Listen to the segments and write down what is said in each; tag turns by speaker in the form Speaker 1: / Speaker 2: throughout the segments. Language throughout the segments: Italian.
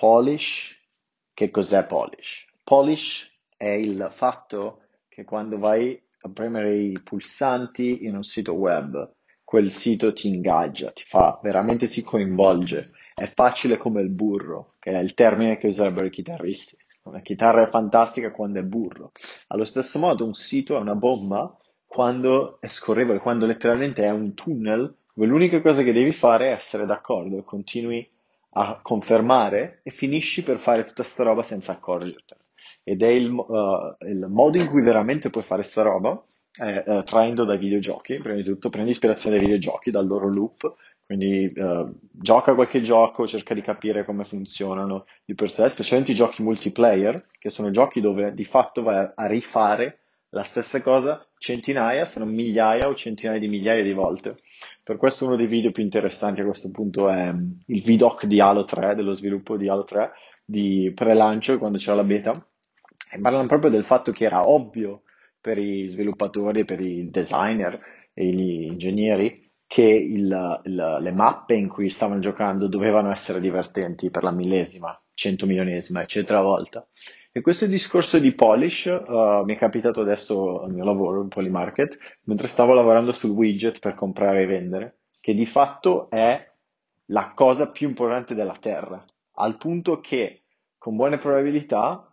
Speaker 1: Polish, che cos'è Polish? Polish è il fatto che quando vai a premere i pulsanti in un sito web, quel sito ti ingaggia, ti fa, veramente ti coinvolge. È facile come il burro, che è il termine che userebbero i chitarristi. Una chitarra è fantastica quando è burro. Allo stesso modo un sito è una bomba quando è scorrevole, quando letteralmente è un tunnel, dove l'unica cosa che devi fare è essere d'accordo e continui a confermare e finisci per fare tutta sta roba senza accorgertene. Ed è il, uh, il modo in cui veramente puoi fare sta roba, è uh, traendo dai videogiochi, prima di tutto prendi ispirazione dai videogiochi, dal loro loop, quindi uh, gioca qualche gioco, cerca di capire come funzionano di per sé, specialmente i giochi multiplayer, che sono giochi dove di fatto vai a rifare la stessa cosa centinaia, se non migliaia o centinaia di migliaia di volte. Per questo uno dei video più interessanti a questo punto è mm, il VDOC di Halo 3, dello sviluppo di Halo 3, di pre-lancio, quando c'era la beta, e parlano proprio del fatto che era ovvio per i sviluppatori, per i designer e gli ingegneri che il, il, le mappe in cui stavano giocando dovevano essere divertenti per la millesima, centomilionesima, eccetera volta. E questo discorso di polish uh, mi è capitato adesso al mio lavoro in Polymarket, mentre stavo lavorando sul widget per comprare e vendere, che di fatto è la cosa più importante della Terra, al punto che con buone probabilità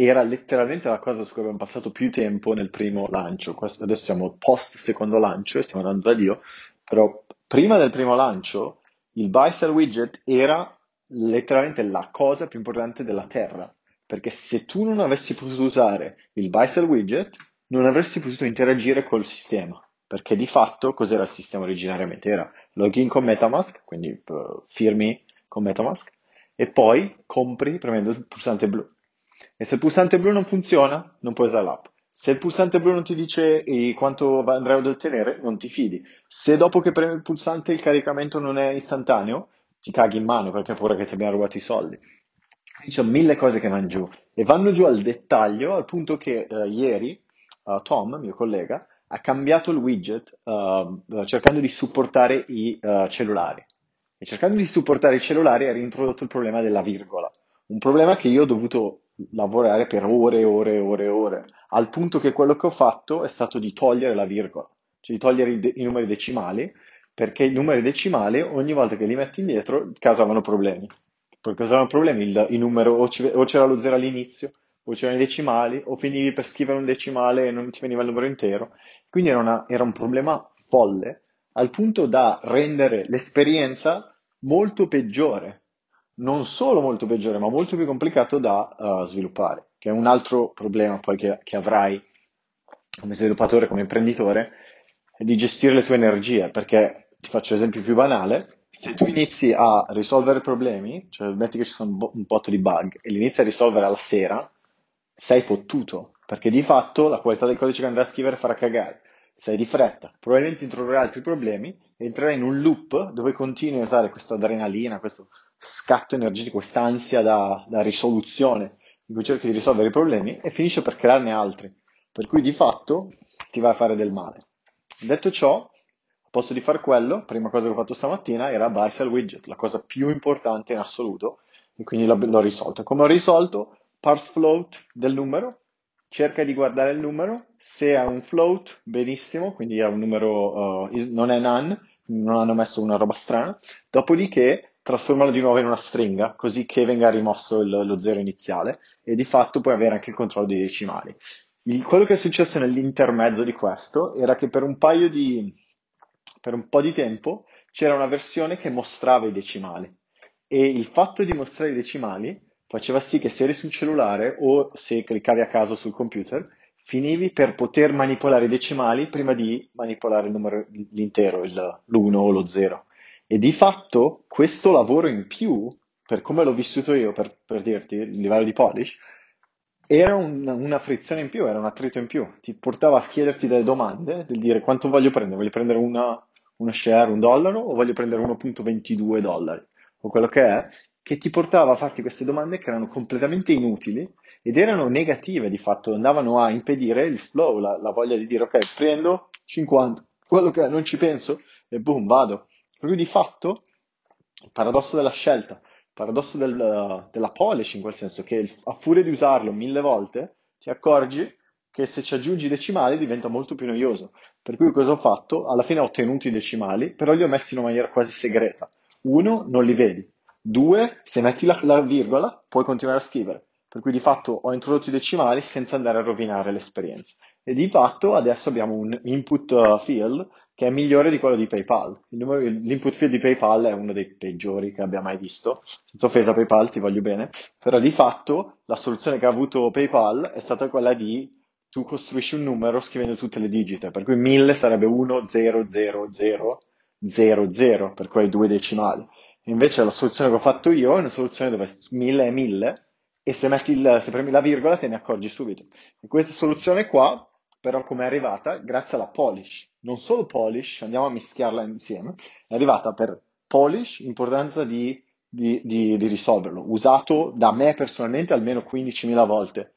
Speaker 1: era letteralmente la cosa su cui abbiamo passato più tempo nel primo lancio. Adesso siamo post secondo lancio e stiamo andando da Dio, però prima del primo lancio il buy sell widget era letteralmente la cosa più importante della Terra perché se tu non avessi potuto usare il buy sell widget, non avresti potuto interagire col sistema, perché di fatto cos'era il sistema originariamente? Era login con Metamask, quindi uh, firmi con Metamask, e poi compri premendo il pulsante blu. E se il pulsante blu non funziona, non puoi usare l'app. Se il pulsante blu non ti dice quanto andrai ad ottenere, non ti fidi. Se dopo che premi il pulsante il caricamento non è istantaneo, ti caghi in mano perché hai paura che ti abbiano rubato i soldi. Ci sono mille cose che vanno giù e vanno giù al dettaglio al punto che uh, ieri uh, Tom, mio collega, ha cambiato il widget uh, cercando di supportare i cellulari. E cercando di supportare i cellulari ha reintrodotto il problema della virgola. Un problema che io ho dovuto lavorare per ore e ore e ore e ore, al punto che quello che ho fatto è stato di togliere la virgola, cioè di togliere i, de- i numeri decimali, perché i numeri decimali ogni volta che li metti indietro causavano problemi perché usavano problemi il, il numero, o, ci, o, c'era lo zero all'inizio, o c'erano i decimali, o finivi per scrivere un decimale e non ti veniva il numero intero. Quindi era, una, era un problema folle, al punto da rendere l'esperienza molto peggiore. Non solo molto peggiore, ma molto più complicato da uh, sviluppare, che è un altro problema poi che, che avrai come sviluppatore, come imprenditore, è di gestire le tue energie, perché ti faccio l'esempio più banale, se tu inizi a risolvere problemi, cioè metti che ci sono un botto di bug e li inizi a risolvere alla sera, sei fottuto, perché di fatto la qualità del codice che andrai a scrivere farà cagare. Sei di fretta, probabilmente introducerai altri problemi entrerai in un loop dove continui a usare questa adrenalina, questo scatto energetico, questa ansia da, da risoluzione in cui cerchi di risolvere i problemi e finisce per crearne altri. Per cui di fatto ti va a fare del male. Detto ciò, posto di fare quello, prima cosa che ho fatto stamattina era buy sell widget, la cosa più importante in assoluto, e quindi l'ho, l'ho risolto. Come ho risolto? Parse float del numero, cerca di guardare il numero, se è un float, benissimo, quindi è un numero, uh, non è none, non hanno messo una roba strana, dopodiché trasformalo di nuovo in una stringa, così che venga rimosso il, lo zero iniziale, e di fatto puoi avere anche il controllo dei decimali. Il, quello che è successo nell'intermezzo di questo era che per un paio di, per un po' di tempo c'era una versione che mostrava i decimali e il fatto di mostrare i decimali faceva sì che se eri sul cellulare o se cliccavi a caso sul computer, finivi per poter manipolare i decimali prima di manipolare numero, l'intero, il, l'1 o lo 0. E di fatto questo lavoro in più, per come l'ho vissuto io, per, per dirti, il livello di polish, era un, una frizione in più, era un attrito in più. Ti portava a chiederti delle domande, del dire quanto voglio prendere, voglio prendere una, una share, un dollaro, o voglio prendere 1.22 dollari, o quello che è, che ti portava a farti queste domande che erano completamente inutili ed erano negative di fatto, andavano a impedire il flow, la, la voglia di dire ok, prendo 50, quello che è, non ci penso e boom, vado. Cui di fatto, il paradosso della scelta, paradosso del- della polish in quel senso, che il- a furia di usarlo mille volte ti accorgi che se ci aggiungi i decimali diventa molto più noioso. Per cui cosa ho fatto? Alla fine ho ottenuto i decimali, però li ho messi in una maniera quasi segreta. Uno, non li vedi. Due, se metti la, la virgola, puoi continuare a scrivere. Per cui di fatto ho introdotto i decimali senza andare a rovinare l'esperienza. E di fatto adesso abbiamo un input uh, field che è migliore di quello di PayPal. Numero- L'input field di PayPal è uno dei peggiori che abbia mai visto. Senza offesa PayPal, ti voglio bene. Però di fatto la soluzione che ha avuto PayPal è stata quella di tu costruisci un numero scrivendo tutte le digite, per cui 1000 sarebbe 1, 0, 0, 0, 0, 0, per hai due decimali. Invece la soluzione che ho fatto io è una soluzione dove 1000 è 1000 e se, metti il, se premi la virgola te ne accorgi subito. E questa soluzione qua, però, come è arrivata? Grazie alla Polish. Non solo Polish, andiamo a mischiarla insieme, è arrivata per Polish, importanza di, di, di, di risolverlo, usato da me personalmente almeno 15.000 volte.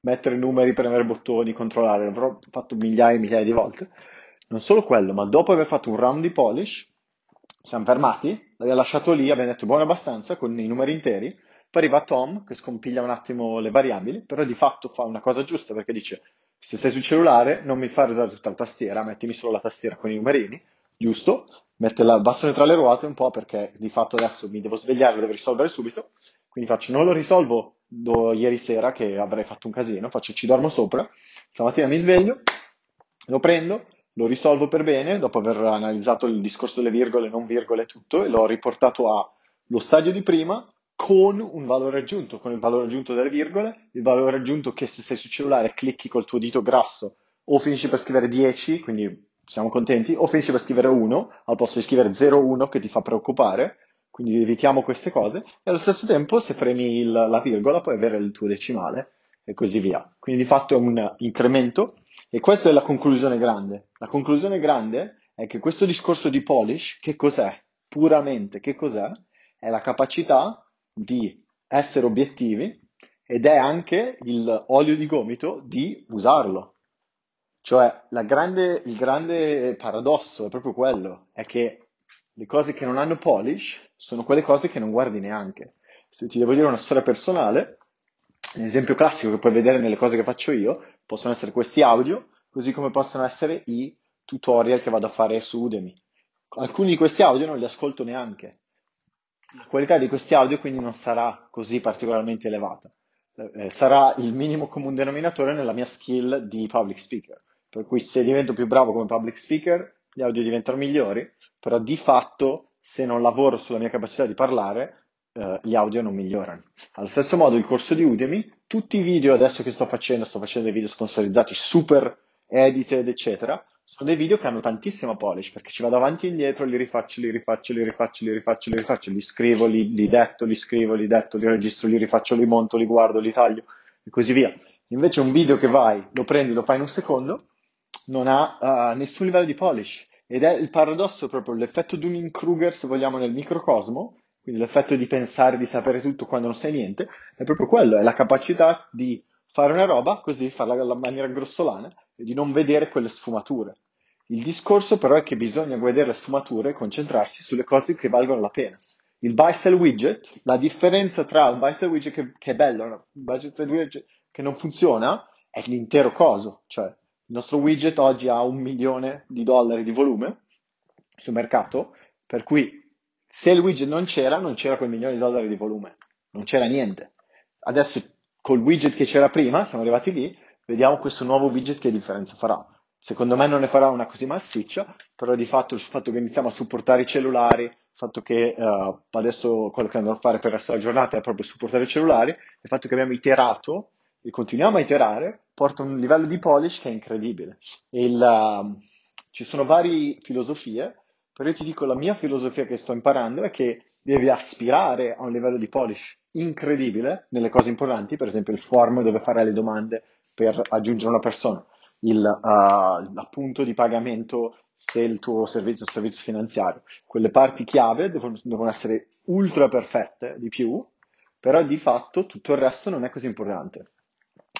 Speaker 1: Mettere numeri, premere bottoni, controllare, l'avrò fatto migliaia e migliaia di volte. Non solo quello, ma dopo aver fatto un round di Polish, siamo fermati, l'abbiamo lasciato lì, abbiamo detto buono abbastanza con i numeri interi, poi arriva Tom che scompiglia un attimo le variabili, però di fatto fa una cosa giusta perché dice se sei sul cellulare non mi fare usare tutta la tastiera, mettimi solo la tastiera con i numerini, giusto? Mette il bastone tra le ruote un po' perché di fatto adesso mi devo svegliare, lo devo risolvere subito, quindi faccio non lo risolvo do- ieri sera che avrei fatto un casino, faccio ci dormo sopra, stamattina mi sveglio, lo prendo, lo risolvo per bene, dopo aver analizzato il discorso delle virgole, non virgole e tutto, e l'ho riportato allo stadio di prima con un valore aggiunto, con il valore aggiunto delle virgole, il valore aggiunto che se sei sul cellulare clicchi col tuo dito grasso o finisci per scrivere 10, quindi siamo contenti, o finisci per scrivere 1 al posto di scrivere 0,1 che ti fa preoccupare, quindi evitiamo queste cose, e allo stesso tempo se premi il- la virgola puoi avere il tuo decimale e così via. Quindi di fatto è un incremento e questa è la conclusione grande. La conclusione grande è che questo discorso di polish, che cos'è? Puramente, che cos'è? È la capacità di essere obiettivi ed è anche il olio di gomito di usarlo. Cioè, grande- il grande paradosso è proprio quello, è che le cose che non hanno polish sono quelle cose che non guardi neanche. Se ti devo dire una storia personale, l'esempio classico che puoi vedere nelle cose che faccio io, possono essere questi audio, così come possono essere i tutorial che vado a fare su Udemy. Alcuni di questi audio non li ascolto neanche. La qualità di questi audio quindi non sarà così particolarmente elevata. Eh, sarà il minimo comune denominatore nella mia skill di public speaker. Per cui se divento più bravo come public speaker, gli audio diventano migliori, però di fatto se non lavoro sulla mia capacità di parlare, eh, gli audio non migliorano. Allo stesso modo il corso di Udemy, tutti i video adesso che sto facendo, sto facendo dei video sponsorizzati super edited, eccetera, sono dei video che hanno tantissima polish perché ci vado avanti e indietro, li rifaccio, li rifaccio, li rifaccio, li rifaccio, li rifaccio, li scrivo, li, li detto, li scrivo, li detto, li registro, li rifaccio, li monto, li guardo, li taglio e così via. Invece un video che vai, lo prendi, lo fai in un secondo, non ha uh, nessun livello di polish. Ed è il paradosso proprio, l'effetto Dunning-Kruger, se vogliamo, nel microcosmo, quindi l'effetto di pensare di sapere tutto quando non sai niente, è proprio quello, è la capacità di fare una roba così, farla in maniera grossolana e di non vedere quelle sfumature. Il discorso però è che bisogna vedere le sfumature e concentrarsi sulle cose che valgono la pena. Il buy sell widget, la differenza tra un buy sell widget che, che è bello e un buy sell widget che non funziona è l'intero coso, cioè il nostro widget oggi ha un milione di dollari di volume sul mercato, per cui se il widget non c'era, non c'era quel milione di dollari di volume, non c'era niente. Adesso col widget che c'era prima, siamo arrivati lì, vediamo questo nuovo widget che differenza farà. Secondo me non ne farà una così massiccia, però di fatto il fatto che iniziamo a supportare i cellulari, il fatto che uh, adesso quello che andrò a fare per resto della giornata è proprio supportare i cellulari, il fatto che abbiamo iterato e continuiamo a iterare, porta un livello di polish che è incredibile. Il, uh, ci sono varie filosofie, però io ti dico la mia filosofia che sto imparando è che devi aspirare a un livello di polish incredibile nelle cose importanti, per esempio il form dove fare le domande per aggiungere una persona, il, uh, l'appunto di pagamento se il tuo servizio è un servizio finanziario. Quelle parti chiave devono, devono essere ultra perfette di più, però di fatto tutto il resto non è così importante.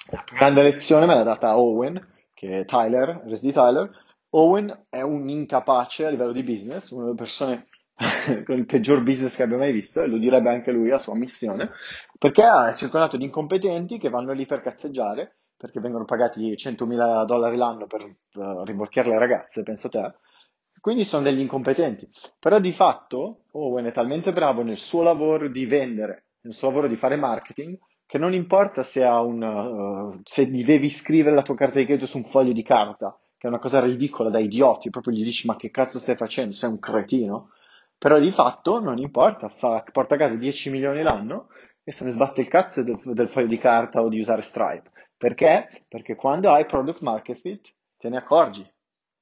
Speaker 1: La più grande lezione me l'ha data Owen, che è Tyler, RSD Tyler. Owen è un incapace a livello di business, una delle persone con il peggior business che abbia mai visto, e lo direbbe anche lui a sua missione, perché è circondato di incompetenti che vanno lì per cazzeggiare, perché vengono pagati 100.000 dollari l'anno per uh, rimorchiare le ragazze, pensa te, quindi sono degli incompetenti. Però di fatto Owen è talmente bravo nel suo lavoro di vendere, nel suo lavoro di fare marketing, che non importa se, un, uh, se gli devi scrivere la tua carta di credito su un foglio di carta, che è una cosa ridicola da idioti, proprio gli dici ma che cazzo stai facendo, sei un cretino, però di fatto non importa, fa, porta a casa 10 milioni l'anno e se ne sbatte il cazzo del, del foglio di carta o di usare Stripe. Perché? Perché quando hai product market fit te ne accorgi,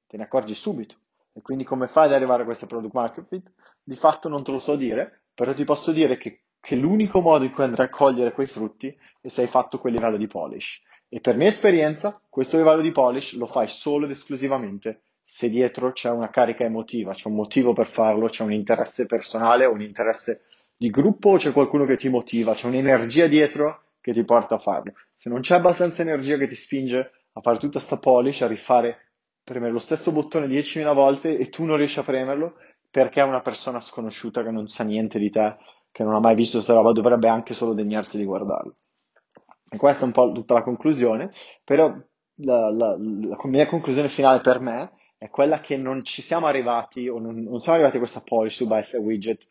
Speaker 1: te ne accorgi subito. E quindi come fai ad arrivare a questo product market fit? Di fatto non te lo so dire, però ti posso dire che, che l'unico modo in cui andrai a cogliere quei frutti è se hai fatto quel livello di polish. E per mia esperienza, questo livello di polish lo fai solo ed esclusivamente se dietro c'è una carica emotiva, c'è un motivo per farlo, c'è un interesse personale un interesse di gruppo o c'è qualcuno che ti motiva, c'è un'energia dietro che ti porta a farlo. Se non c'è abbastanza energia che ti spinge a fare tutta sta polish, a rifare, premere lo stesso bottone 10.000 volte e tu non riesci a premerlo perché è una persona sconosciuta che non sa niente di te, che non ha mai visto questa roba, dovrebbe anche solo degnarsi di guardarlo. E questa è un po' tutta la conclusione, però la, la, la mia conclusione finale per me è quella che non ci siamo arrivati o non, non siamo arrivati a questa policy su Bice Widget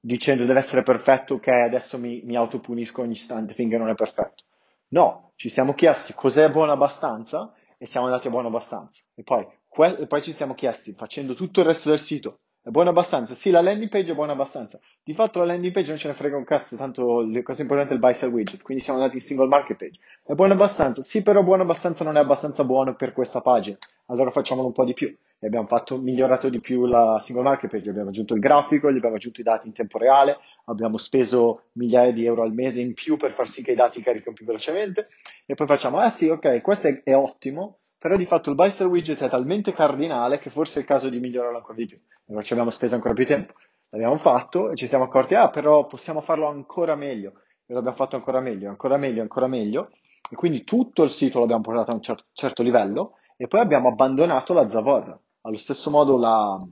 Speaker 1: dicendo deve essere perfetto, ok, adesso mi, mi autopunisco ogni istante finché non è perfetto. No, ci siamo chiesti cos'è buono abbastanza e siamo andati a buono abbastanza. E poi, que- e poi ci siamo chiesti, facendo tutto il resto del sito, è buono abbastanza? Sì, la landing page è buona abbastanza. Di fatto la landing page non ce ne frega un cazzo, tanto la cosa importante è il buy sell widget, quindi siamo andati in single market page. È buono abbastanza? Sì, però buono abbastanza non è abbastanza buono per questa pagina. Allora facciamolo un po' di più. E abbiamo fatto, migliorato di più la single market page, abbiamo aggiunto il grafico, gli abbiamo aggiunto i dati in tempo reale, abbiamo speso migliaia di euro al mese in più per far sì che i dati carichino più velocemente. E poi facciamo, ah sì, ok, questo è, è ottimo, però di fatto il buy sell widget è talmente cardinale che forse è il caso di migliorarlo ancora di più. Allora ci abbiamo speso ancora più tempo, l'abbiamo fatto e ci siamo accorti, ah però possiamo farlo ancora meglio, e l'abbiamo fatto ancora meglio, ancora meglio, ancora meglio, e quindi tutto il sito l'abbiamo portato a un certo, certo livello. E poi abbiamo abbandonato la zavorra. Allo stesso modo la,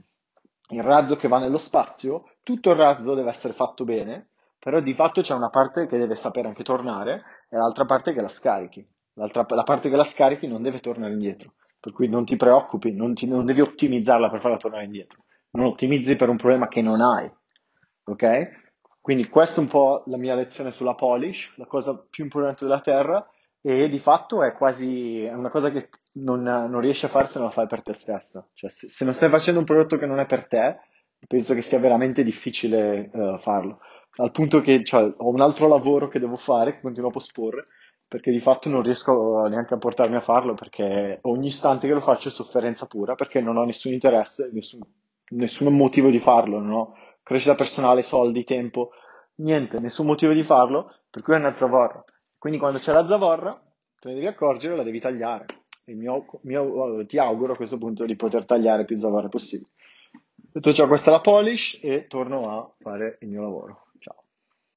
Speaker 1: il razzo che va nello spazio, tutto il razzo deve essere fatto bene, però di fatto c'è una parte che deve sapere anche tornare e l'altra parte che la scarichi. La parte che la scarichi non deve tornare indietro, per cui non ti preoccupi, non, ti, non devi ottimizzarla per farla tornare indietro, non ottimizzi per un problema che non hai, ok? Quindi questa è un po' la mia lezione sulla polish, la cosa più importante della terra, e di fatto è quasi è una cosa che non, non, riesci a fare se non la fai per te stesso. Cioè, se, se, non stai facendo un prodotto che non è per te, penso che sia veramente difficile uh, farlo. Al punto che cioè, ho un altro lavoro che devo fare, che continuo a posporre, perché di fatto non riesco neanche a portarmi a farlo perché ogni istante che lo faccio è sofferenza pura perché non ho nessun interesse, nessun, nessun motivo di farlo, non ho crescita personale, soldi, tempo, niente, nessun motivo di farlo, per cui è una zavorra. Quindi quando c'è la zavorra, te ne devi accorgere e la devi tagliare. Il mio, mio, ti auguro a questo punto di poter tagliare più zavorre possibile. Detto ciò, questa è la polish e torno a fare il mio lavoro.